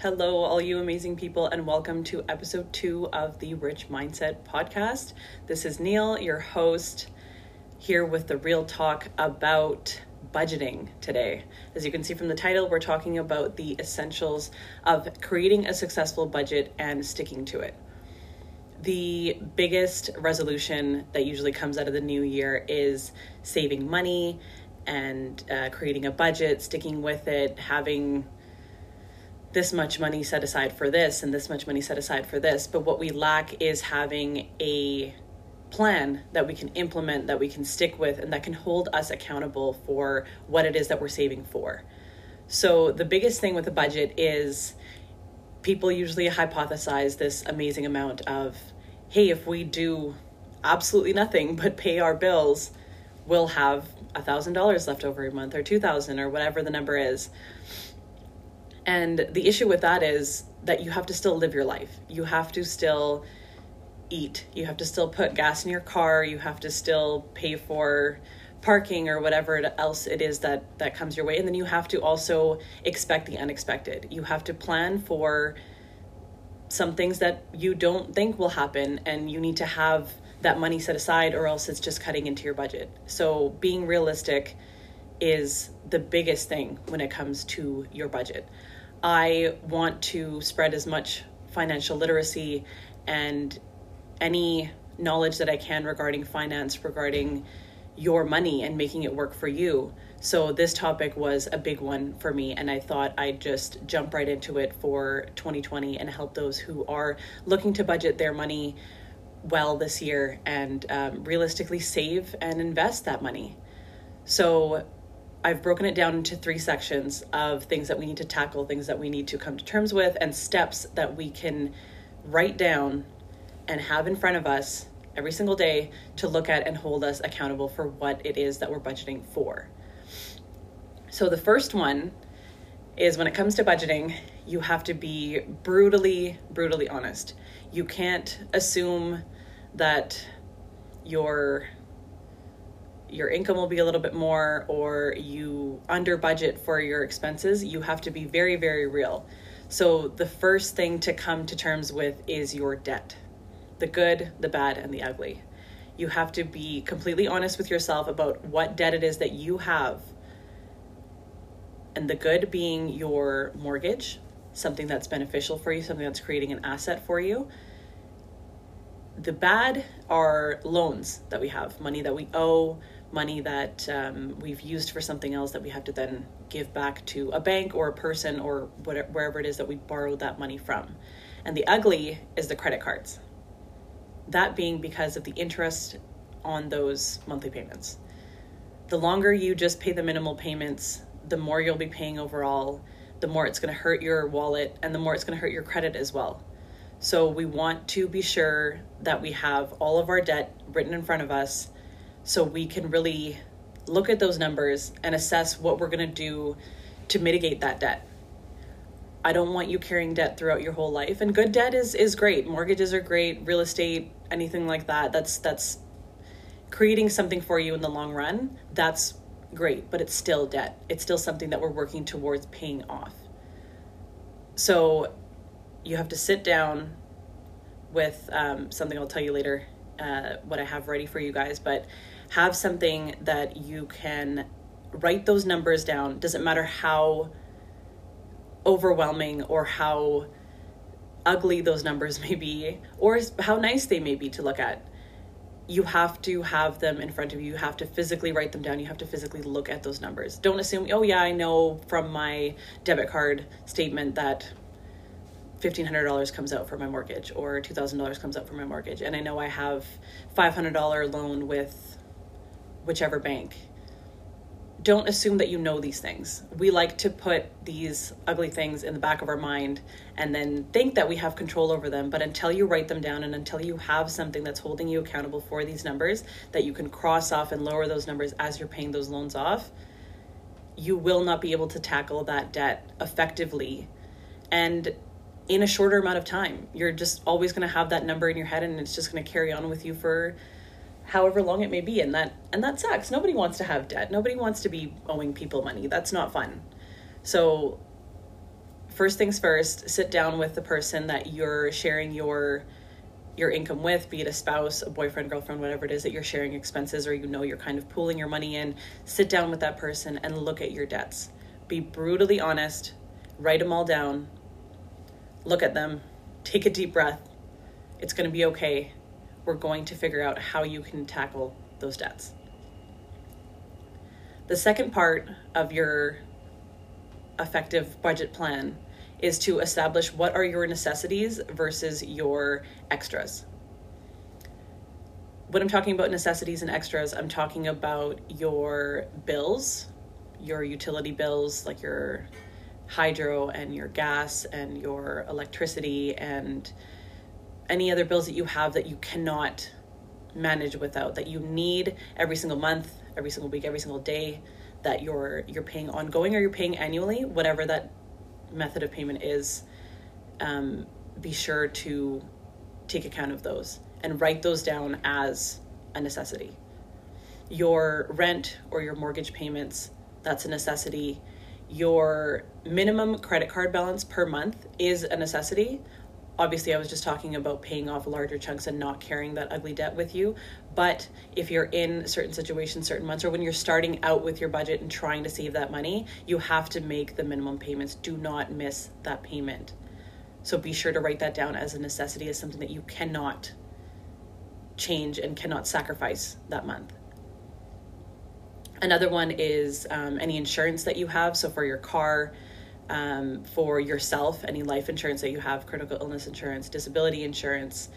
Hello, all you amazing people, and welcome to episode two of the Rich Mindset podcast. This is Neel, your host, here with the real talk about budgeting today. As you can see from the title, we're talking about the essentials of creating a successful budget and sticking to it. The biggest resolution that usually comes out of the new year is saving money and uh, creating a budget, sticking with it, having this much money set aside for this and this much money set aside for this. But what we lack is having a plan that we can implement, that we can stick with, and that can hold us accountable for what it is that we're saving for. So, the biggest thing with a budget is people usually hypothesize this amazing amount of, hey, if we do absolutely nothing but pay our bills, we'll have a thousand dollars left over a month or two thousand or whatever the number is. And the issue with that is that you have to still live your life. You have to still eat. You have to still put gas in your car. You have to still pay for parking or whatever else it is that that comes your way and then you have to also expect the unexpected you have to plan for some things that you don't think will happen and you need to have that money set aside or else it's just cutting into your budget so being realistic is the biggest thing when it comes to your budget i want to spread as much financial literacy and any knowledge that I can regarding finance, regarding your money and making it work for you. So this topic was a big one for me, and I thought I'd just jump right into it for 2020 and help those who are looking to budget their money well this year and um, realistically save and invest that money. So I've broken it down into three sections of things that we need to tackle, things that we need to come to terms with, and steps that we can write down and have in front of us every single day to look at and hold us accountable for what it is that we're budgeting for. So, the first one is when it comes to budgeting, you have to be brutally, brutally honest. You can't assume that your your income will be a little bit more or you under budget for your expenses you have to be very very real so the first thing to come to terms with is your debt the good, the bad, and the ugly. You have to be completely honest with yourself about what debt it is that you have. And the good being your mortgage, something that's beneficial for you, something that's creating an asset for you. The bad are loans that we have, money that we owe, money that um, we've used for something else that we have to then give back to a bank or a person or whatever, wherever it is that we borrowed that money from. And the ugly is the credit cards that being because of the interest on those monthly payments. The longer you just pay the minimal payments, the more you'll be paying overall, the more it's going to hurt your wallet, and the more it's going to hurt your credit as well. So, we want to be sure that we have all of our debt written in front of us so we can really look at those numbers and assess what we're going to do to mitigate that debt. I don't want you carrying debt throughout your whole life. And good debt is is great. Mortgages are great, real estate, anything like that. That's that's creating something for you in the long run. That's great, but it's still debt. It's still something that we're working towards paying off. So you have to sit down with um, something I'll tell you later uh, what I have ready for you guys, but have something that you can write those numbers down. Doesn't matter how overwhelming or how ugly those numbers may be or how nice they may be to look at. You have to have them in front of you. You have to physically write them down. You have to physically look at those numbers. Don't assume oh yeah i know from my debit card statement that $1500 comes out for my mortgage or $2000 comes out for my mortgage and i know i have $500 loan with whichever bank don't assume that you know these things. We like to put these ugly things in the back of our mind and then think that we have control over them. But until you write them down and until you have something that's holding you accountable for these numbers that you can cross off and lower those numbers as you're paying those loans off, you will not be able to tackle that debt effectively and in a shorter amount of time. You're just always going to have that number in your head and it's just going to carry on with you for however long it may be and that and that sucks nobody wants to have debt nobody wants to be owing people money that's not fun so first things first, sit down with the person that you're sharing your your income with, be it a spouse, a boyfriend, girlfriend, whatever it is that you're sharing expenses or you know you're kind of pooling your money in, sit down with that person and look at your debts. Be brutally honest, write them all down, look at them, take a deep breath. It's going to be okay. We're going to figure out how you can tackle those debts. The second part of your effective budget plan is to establish what are your necessities versus your extras. When I'm talking about necessities and extras, I'm talking about your bills, your utility bills, like your hydro and your gas and your electricity and any other bills that you have that you cannot manage without, that you need every single month, every single week, every single day that you're you're paying ongoing or you're paying annually, whatever that method of payment is, um, be sure to take account of those and write those down as a necessity. Your rent or your mortgage payments, that's a necessity. Your minimum credit card balance per month is a necessity. Obviously, I was just talking about paying off larger chunks and not carrying that ugly debt with you. But if you're in certain situations, certain months, or when you're starting out with your budget and trying to save that money, you have to make the minimum payments. Do not miss that payment. So be sure to write that down as a necessity, as something that you cannot change and cannot sacrifice that month. Another one is um, any insurance that you have. So for your car, um, for yourself, any life insurance that you have, critical illness insurance, disability insurance,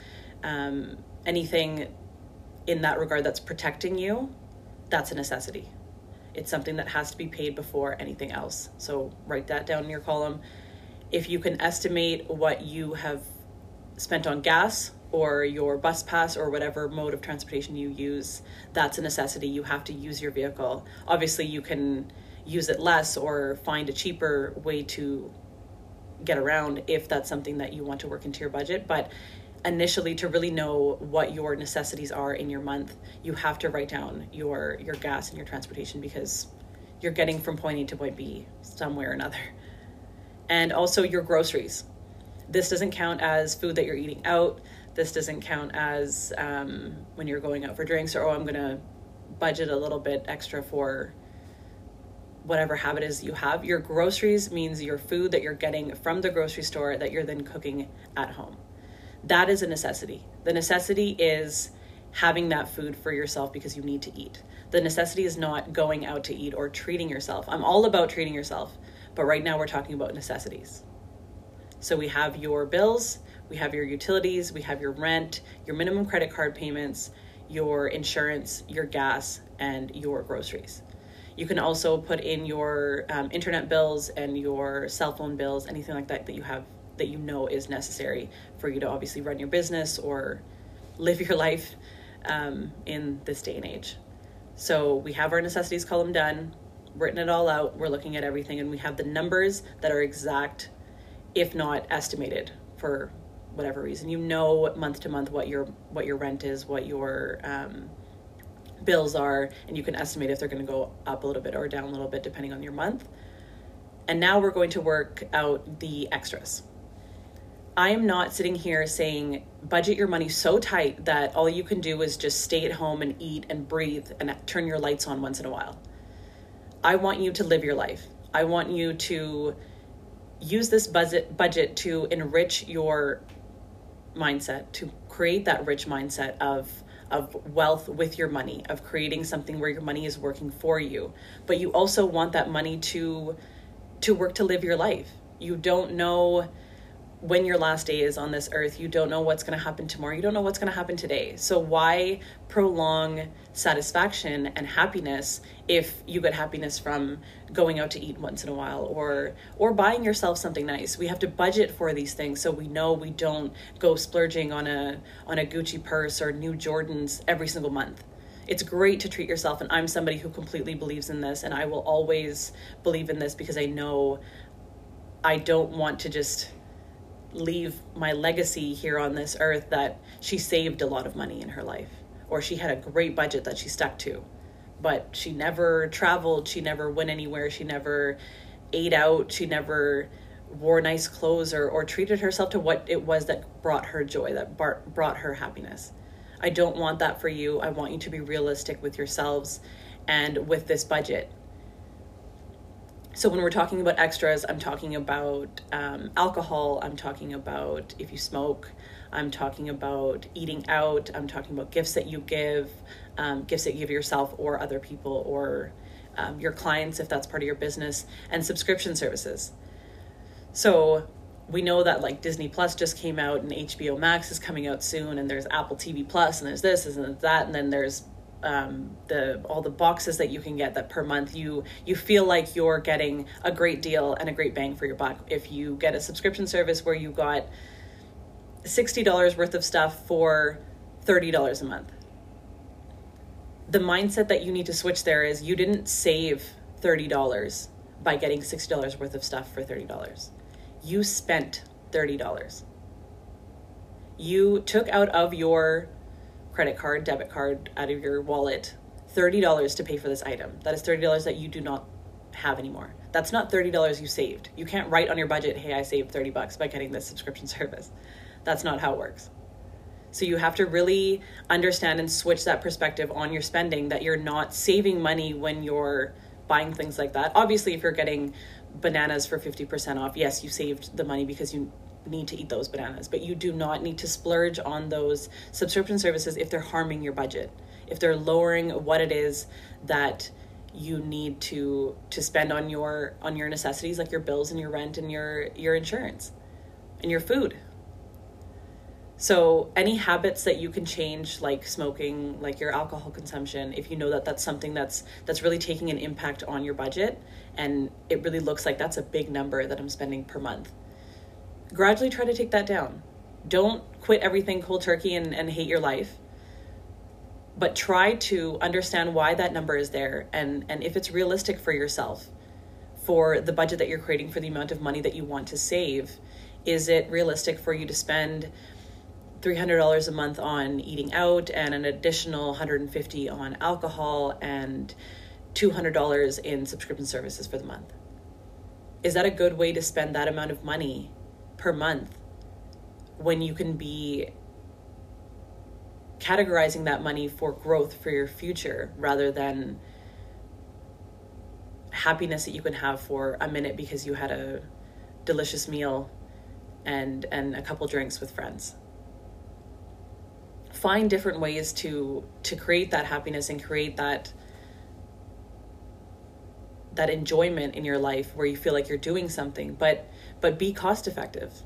um, anything in that regard that's protecting you, that's a necessity. It's something that has to be paid before anything else. So write that down in your column. If you can estimate what you have spent on gas or your bus pass or whatever mode of transportation you use, that's a necessity. You have to use your vehicle. Obviously, you can use it less or find a cheaper way to get around if that's something that you want to work into your budget. But initially to really know what your necessities are in your month you have to write down your your gas and your transportation because you're getting from point a to point b somewhere or another. And also your groceries. This doesn't count as food that you're eating out. This doesn't count as um, when you're going out for drinks or oh i'm gonna budget a little bit extra for whatever habit is you have your groceries means your food that you're getting from the grocery store that you're then cooking at home that is a necessity. The necessity is having that food for yourself because you need to eat. The necessity is not going out to eat or treating yourself. I'm all about treating yourself, but right now we're talking about necessities. So we have your bills, we have your utilities, we have your rent, your minimum credit card payments, your insurance, your gas, and your groceries. You can also put in your um, internet bills and your cell phone bills, anything like that that you have that you know is necessary for you to obviously run your business or live your life um, in this day and age. So we have our necessities column done, written it all out, we're looking at everything, and we have the numbers that are exact, if not estimated, for whatever reason. You know month to month what your what your rent is, what your um, bills are, and you can estimate if they're going to go up a little bit or down a little bit depending on your month. And now we're going to work out the extras. I am not sitting here saying budget your money so tight that all you can do is just stay at home and eat and breathe and turn your lights on once in a while. I want you to live your life. I want you to use this budget budget to enrich your mindset, to create that rich mindset of of wealth with your money, of creating something where your money is working for you. But you also want that money to to work to live your life. You don't know when your last day is on this earth, you don't know what's going to happen tomorrow. You don't know what's going to happen today. So, why prolong satisfaction and happiness if you get happiness from going out to eat once in a while or or buying yourself something nice? We have to budget for these things so we know we don't go splurging on a on a Gucci purse or new Jordans every single month. It's great to treat yourself and I'm somebody who completely believes in this and I will always believe in this because I know I don't want to just leave my legacy here on this earth that she saved a lot of money in her life or she had a great budget that she stuck to but she never traveled she never went anywhere she never ate out she never wore nice clothes or, or treated herself to what it was that brought her joy, that bar- brought her happiness. I don't want that for you. I want you to be realistic with yourselves and with this budget. So, when we're talking about extras, I'm talking about um, alcohol, I'm talking about if you smoke, I'm talking about eating out, I'm talking about gifts that you give, um, gifts that you give yourself or other people or um, your clients if that's part of your business, and subscription services. So we know that like Disney Plus just came out and HBO Max is coming out soon, and there's Apple TV Plus, and there's this, and there's that, and then there's um, the all the boxes that you can get that per month you you feel like you're getting a great deal and a great bang for your buck if you get a subscription service where you got $60 worth of stuff for $30 a month the mindset that you need to switch there is you didn't save $30 by getting $60 worth of stuff for $30. You spent $30. You took out of your credit card, debit card, out of your wallet $30 to pay for this item. That is $30 that you do not have anymore. That's not $30 you saved. You can't write on your budget, "Hey, I saved 30 bucks by getting this subscription service." That's not how it works. So you have to really understand and switch that perspective on your spending that you're not saving money when you're buying things like that. Obviously, if you're getting bananas for 50% off, yes, you saved the money because you need to eat those bananas, but you do not need to splurge on those subscription services if they're harming your budget. If they're lowering what it is that you need to to spend on your on your necessities like your bills and your rent and your your insurance and your food so any habits that you can change, like smoking, like your alcohol consumption, if you know that that's something that's that's really taking an impact on your budget, and it really looks like that's a big number that I'm spending per month, gradually try to take that down. Don't quit everything cold turkey and, and hate your life. But try to understand why that number is there and, and if it's realistic for yourself, for the budget that you're creating, for the amount of money that you want to save. Is it realistic for you to spend $300 a month on eating out and an additional 150 on alcohol and $200 in subscription services for the month. Is that a good way to spend that amount of money per month when you can be categorizing that money for growth for your future rather than happiness that you can have for a minute because you had a delicious meal and and a couple drinks with friends. Find different ways to to create that happiness and create that that enjoyment in your life where you feel like you're doing something. But but be cost effective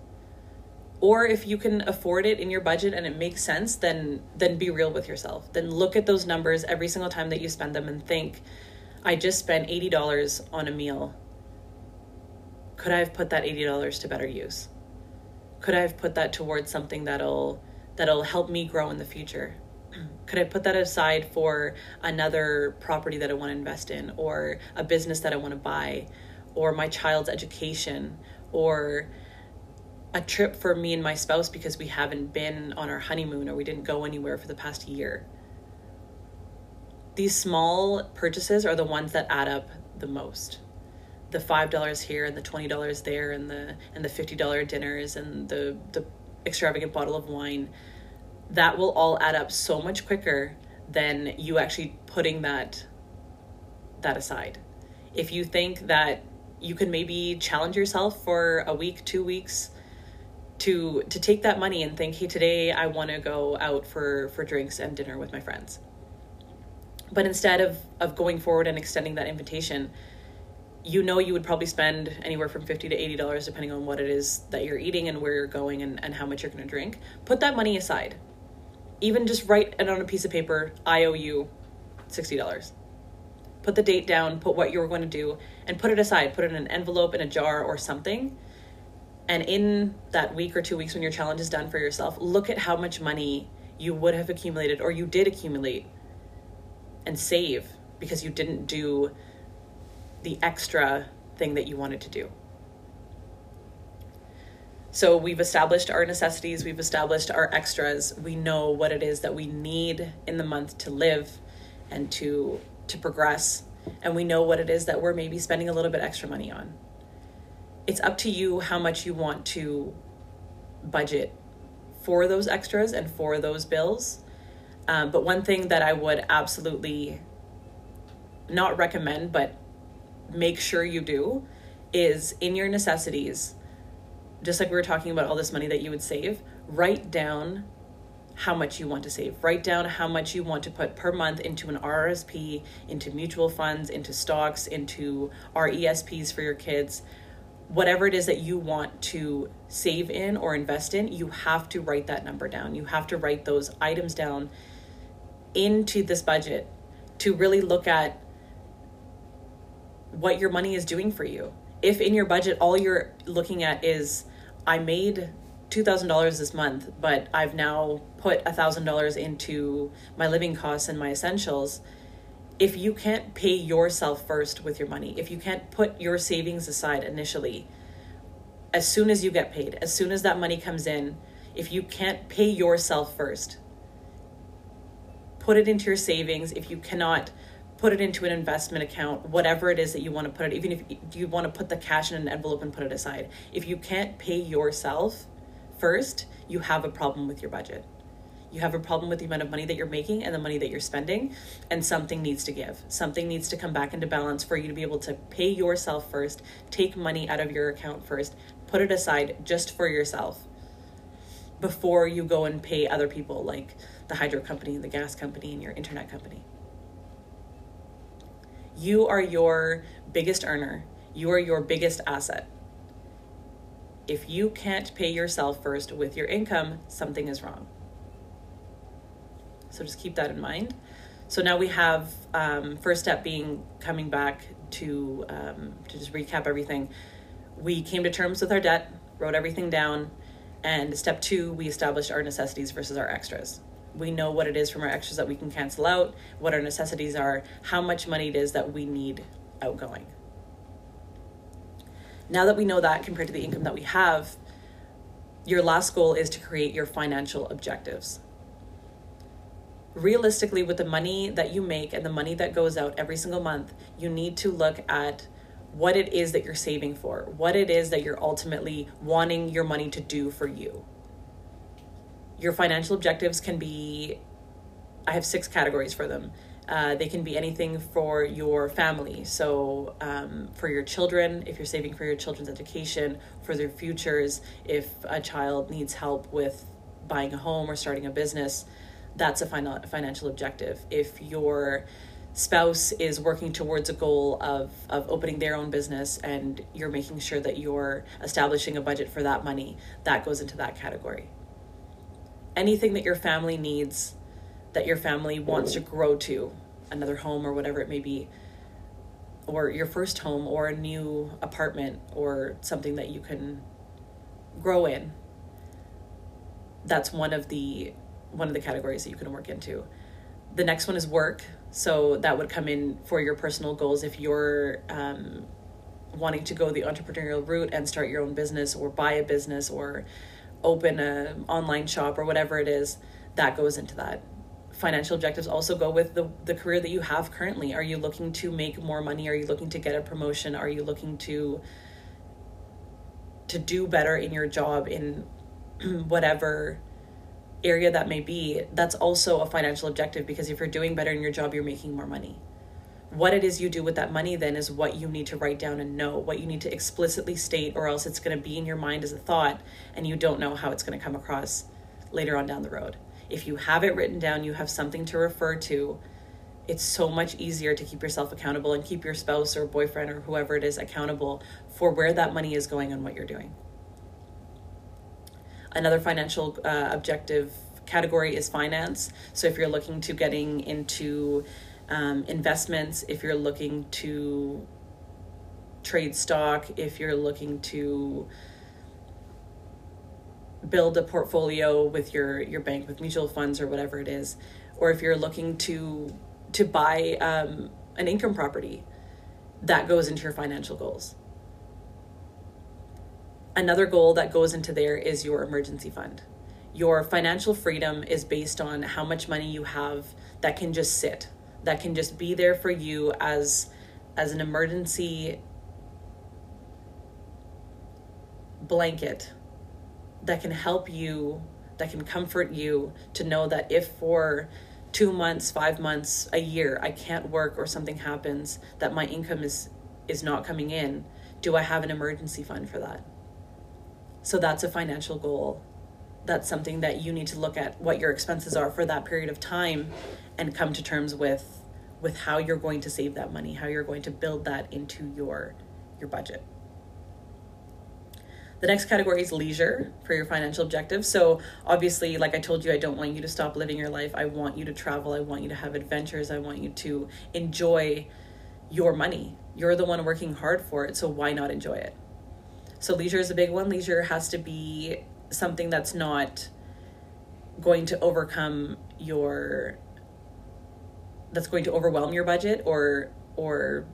or if you can afford it in your budget and it makes sense then then be real with yourself. Then look at those numbers every single time that you spend them and think i just spent $80 on a meal. Could i have put that $80 to better use? Could i have put that towards something that'll that'll help me grow in the future? Could I put that aside for another property that I want to invest in, or a business that I want to buy, or my child's education, or a trip for me and my spouse because we haven't been on our honeymoon or we didn't go anywhere for the past year? These small purchases are the ones that add up the most the five dollars here and the twenty dollars there and the and the fifty dollar dinners and the the extravagant bottle of wine, that will all add up so much quicker than you actually putting that that aside. If you think that you can maybe challenge yourself for a week, two weeks to to take that money and think, hey, today I want to go out for for drinks and dinner with my friends. But instead of of going forward and extending that invitation, you know you would probably spend anywhere from 50 to 80 dollars depending on what it is that you're eating and where you're going and, and how much you're going to drink. Put that money aside. Even just write it on a piece of paper i owe you 60 dollars put the date down put what you're going to do and put it aside put it in an envelope in a jar or something and in that week or two weeks when your challenge is done for yourself look at how much money you would have accumulated or you did accumulate and save because you didn't do the extra thing that you wanted to do. So we've established our necessities, we've established our extras. We know what it is that we need in the month to live and to to progress, and we know what it is that we're maybe spending a little bit extra money on. it's up to you how much you want to budget for those extras and for those bills. Um, but one thing that I would absolutely not recommend, but make sure you do, is in your necessities, just like we were talking about all this money that you would save, write down how much you want to save. Write down how much you want to put per month into an RRSP, into mutual funds, into stocks, into RESPs for your kids. Whatever it is that you want to save in or invest in, you have to write that number down. You have to write those items down into this budget to really look at what your money is doing for you. If in your budget all you're looking at is I made $2,000 this month, but I've now put $1,000 into my living costs and my essentials. If you can't pay yourself first with your money, if you can't put your savings aside initially, as soon as you get paid, as soon as that money comes in, if you can't pay yourself first, put it into your savings. If you cannot, put it into an investment account, whatever it is that you want to put it, even if you want to put the cash in an envelope and put it aside. If you can't pay yourself first, you have a problem with your budget. You have a problem with the amount of money that you're making and the money that you're spending, and something needs to give. Something needs to come back into balance for you to be able to pay yourself first, take money out of your account first, put it aside just for yourself before you go and pay other people like the hydro company, the gas company, and your internet company. You are your biggest earner. You are your biggest asset. If you can't pay yourself first with your income, something is wrong. So just keep that in mind. So now we have um, first step being coming back to um, to just recap everything. We came to terms with our debt, wrote everything down, and step two, we established our necessities versus our extras we know what it is from our extras that we can cancel out, what our necessities are, how much money it is that we need outgoing. Now that we know that compared to the income that we have, your last goal is to create your financial objectives. Realistically, with the money that you make and the money that goes out every single month, you need to look at what it is that you're saving for, what it is that you're ultimately wanting your money to do for you your financial objectives can be I have six categories for them. Uh, they can be anything for your family. So, um, for your children, if you're saving for your children's education, for their futures, if a child needs help with buying a home or starting a business, that's a final, financial objective. If your spouse is working towards a goal of, of opening their own business and you're making sure that you're establishing a budget for that money, that goes into that category anything that your family needs that your family wants to grow to another home or whatever it may be or your first home or a new apartment or something that you can grow in that's one of the one of the categories that you can work into. The next one is work. So that would come in for your personal goals. If you're um, wanting to go the entrepreneurial route and start your own business or buy a business or open a online shop or whatever it is that goes into that financial objectives also go with the the career that you have currently. Are you looking to make more money? Are you looking to get a promotion? Are you looking to to do better in your job in whatever area that may be? That's also a financial objective because if you're doing better in your job you're making more money. What it is you do with that money then is what you need to write down and know what you need to explicitly state or else it's going to be in your mind as a thought and you don't know how it's going to come across later on down the road if you have it written down you have something to refer to. It's so much easier to keep yourself accountable and keep your spouse or boyfriend or whoever it is accountable for where that money is going and what you're doing. Another financial uh, objective category is finance. So if you're looking to getting into um, investments if you're looking to trade stock, if you're looking to build a portfolio with your your bank with mutual funds or whatever it is or if you're looking to to buy um, an income property that goes into your financial goals. Another goal that goes into there is your emergency fund. Your financial freedom is based on how much money you have that can just sit that can just be there for you as as an emergency blanket that can help you, that can comfort you to know that if for two months, five months, a year, I can't work or something happens that my income is is not coming in, do I have an emergency fund for that? So that's a financial goal. That's something that you need to look at what your expenses are for that period of time and come to terms with with how you're going to save that money, how you're going to build that into your your budget. The next category is leisure for your financial objectives. So, obviously, like I told you, I don't want you to stop living your life. I want you to travel. I want you to have adventures. I want you to enjoy your money. You're the one working hard for it, so why not enjoy it? So, leisure is a big one. Leisure has to be something that's not going to overcome your that's going to overwhelm your budget or or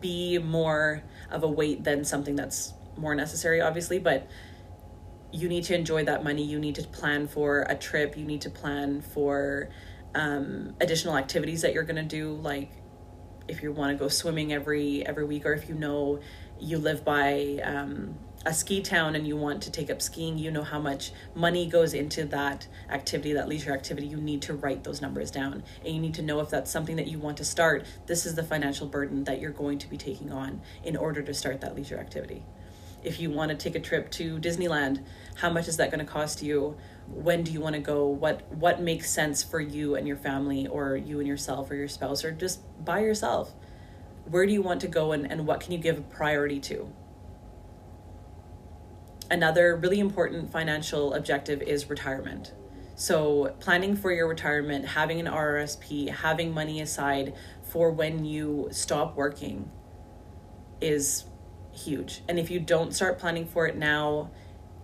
be more of a weight than something that's more necessary obviously but you need to enjoy that money you need to plan for a trip you need to plan for um, additional activities that you're going to do like if you want to go swimming every every week or if you know you live by um, a ski town and you want to take up skiing, you know how much money goes into that activity, that leisure activity. You need to write those numbers down and you need to know if that's something that you want to start. This is the financial burden that you're going to be taking on in order to start that leisure activity. If you want to take a trip to Disneyland, how much is that going to cost you? When do you want to go? What what makes sense for you and your family or you and yourself or your spouse or just by yourself? Where do you want to go and, and what can you give priority to? another really important financial objective is retirement. So, planning for your retirement, having an RRSP, having money aside for when you stop working is huge. And if you don't start planning for it now,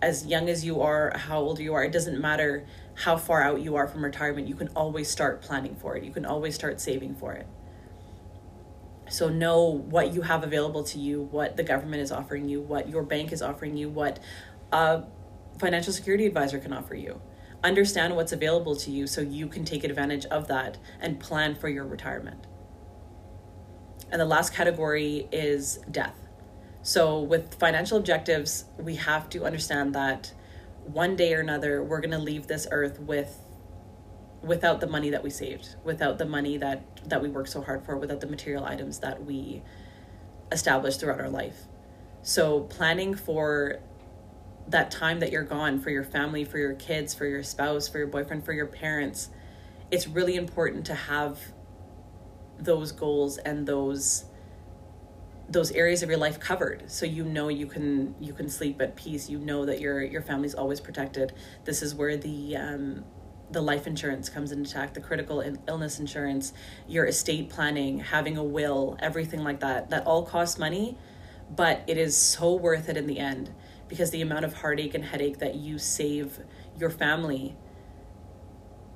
as young as you are, how old you are, it doesn't matter how far out you are from retirement, you can always start planning for it. You can always start saving for it. So know what you have available to you, what the government is offering you, what your bank is offering you, what a financial security advisor can offer you. Understand what's available to you so you can take advantage of that and plan for your retirement. And the last category is death. So, with financial objectives, we have to understand that one day or another, we're going to leave this earth with without the money that we saved, without the money that that we worked so hard for, without the material items that we established throughout our life. So planning for that time that you're gone for your family, for your kids, for your spouse, for your boyfriend, for your parents, it's really important to have those goals and those those areas of your life covered. So you know you can you can sleep at peace. You know that your your family's always protected. This is where the um the life insurance comes into attack, the critical illness insurance, your estate planning, having a will, everything like that. That all costs money, but it is so worth it in the end because the amount of heartache and headache that you save your family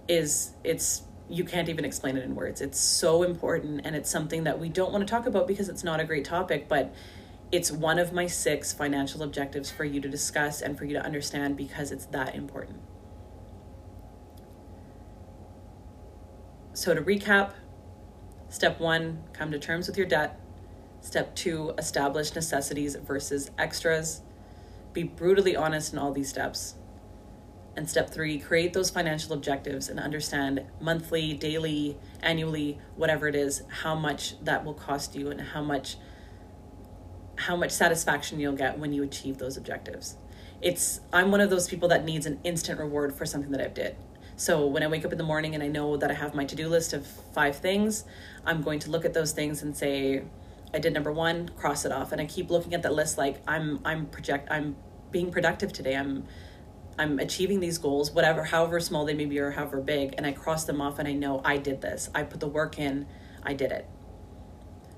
is it's you can't even explain it in words. It's so important and it's something that we don't want to talk about because it's not a great topic, but it's one of my six financial objectives for you to discuss and for you to understand because it's that important. So, to recap, step one, come to terms with your debt. Step two, establish necessities versus extras. Be brutally honest in all these steps. And step three, create those financial objectives and understand monthly, daily, annually, whatever it is, how much that will cost you and how much how much satisfaction you'll get when you achieve those objectives. It's I'm one of those people that needs an instant reward for something that I've did. So when I wake up in the morning and I know that I have my to do list of five things, I'm going to look at those things and say, I did number one, cross it off. And I keep looking at that list like I'm I'm project I'm being productive today. I'm I'm achieving these goals, whatever, however small they may be or however big, and I cross them off and I know I did this. I put the work in, I did it.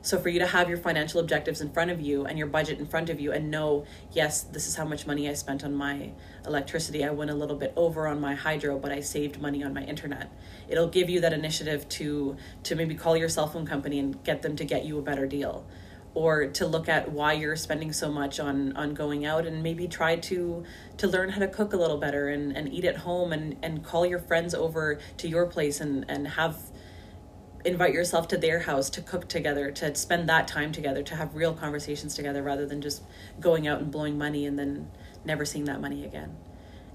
So for you to have your financial objectives in front of you and your budget in front of you and know, yes, this is how much money I spent on my electricity. I went a little bit over on my hydro, but I saved money on my internet. It'll give you that initiative to to maybe call your cell phone company and get them to get you a better deal or to look at why you're spending so much on on going out and maybe try to to learn how to cook a little better and and eat at home and and call your friends over to your place and and have invite yourself to their house to cook together, to spend that time together, to have real conversations together rather than just going out and blowing money and then never seeing that money again.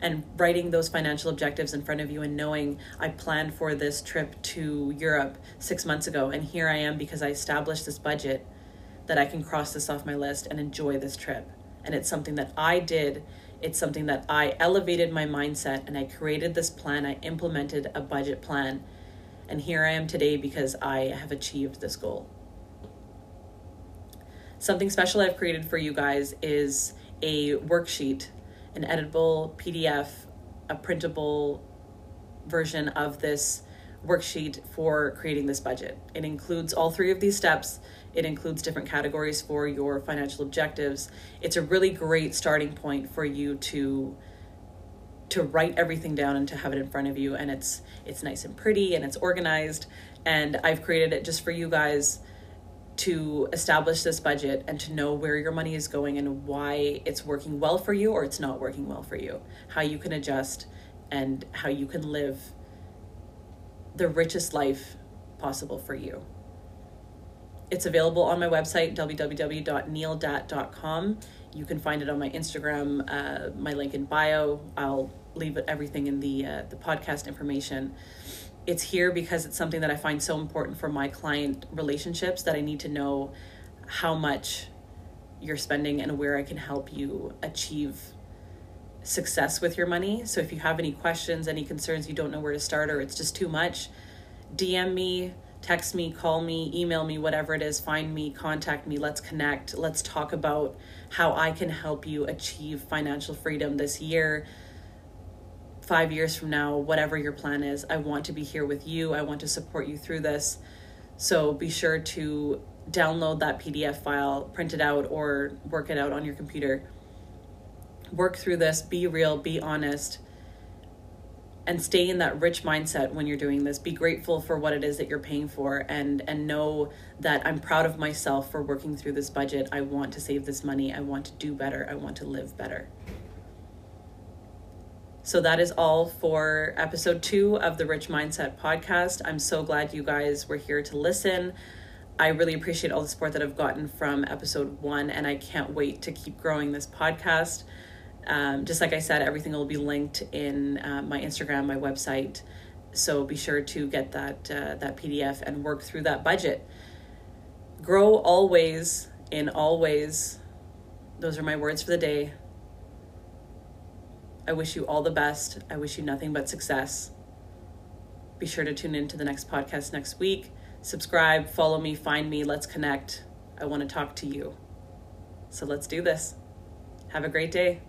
And writing those financial objectives in front of you and knowing I planned for this trip to Europe six months ago, and here I am because I established this budget that I can cross this off my list and enjoy this trip. And it's something that I did. It's something that I elevated my mindset and I created this plan. I implemented a budget plan. And here I am today because I have achieved this goal. Something special I've created for you guys is a worksheet, an editable PDF, a printable version of this worksheet for creating this budget. It includes all three of these steps. It includes different categories for your financial objectives. It's a really great starting point for you to to write everything down and to have it in front of you and it's it's nice and pretty and it's organized and I've created it just for you guys to establish this budget and to know where your money is going and why it's working well for you or it's not working well for you, how you can adjust and how you can live the richest life possible for you. It's available on my website, www.neeldhatt.com. You can find it on my Instagram, uh, my link in bio. I'll leave everything in the uh, the podcast information. It's here because it's something that I find so important for my client relationships that I need to know how much you're spending and where I can help you achieve success with your money. So if you have any questions, any concerns, you don't know where to start, or it's just too much, DM me, text me, call me, email me, whatever it is, find me, contact me, let's connect. Let's talk about how I can help you achieve financial freedom this year, five years from now, whatever your plan is. I want to be here with you. I want to support you through this. So be sure to download that PDF file, print it out, or work it out on your computer work through this, be real, be honest, and stay in that rich mindset when you're doing this. Be grateful for what it is that you're paying for and and know that I'm proud of myself for working through this budget. I want to save this money. I want to do better. I want to live better. So that is all for episode 2 of the Rich Mindset podcast. I'm so glad you guys were here to listen. I really appreciate all the support that I've gotten from episode 1 and I can't wait to keep growing this podcast. Um, just like I said, everything will be linked in uh, my Instagram, my website. So be sure to get that uh, that PDF and work through that budget. Grow always in all ways. Those are my words for the day. I wish you all the best. I wish you nothing but success. Be sure to tune in to the next podcast next week. Subscribe, follow me, find me, let's connect. I want to talk to you. So let's do this. Have a great day.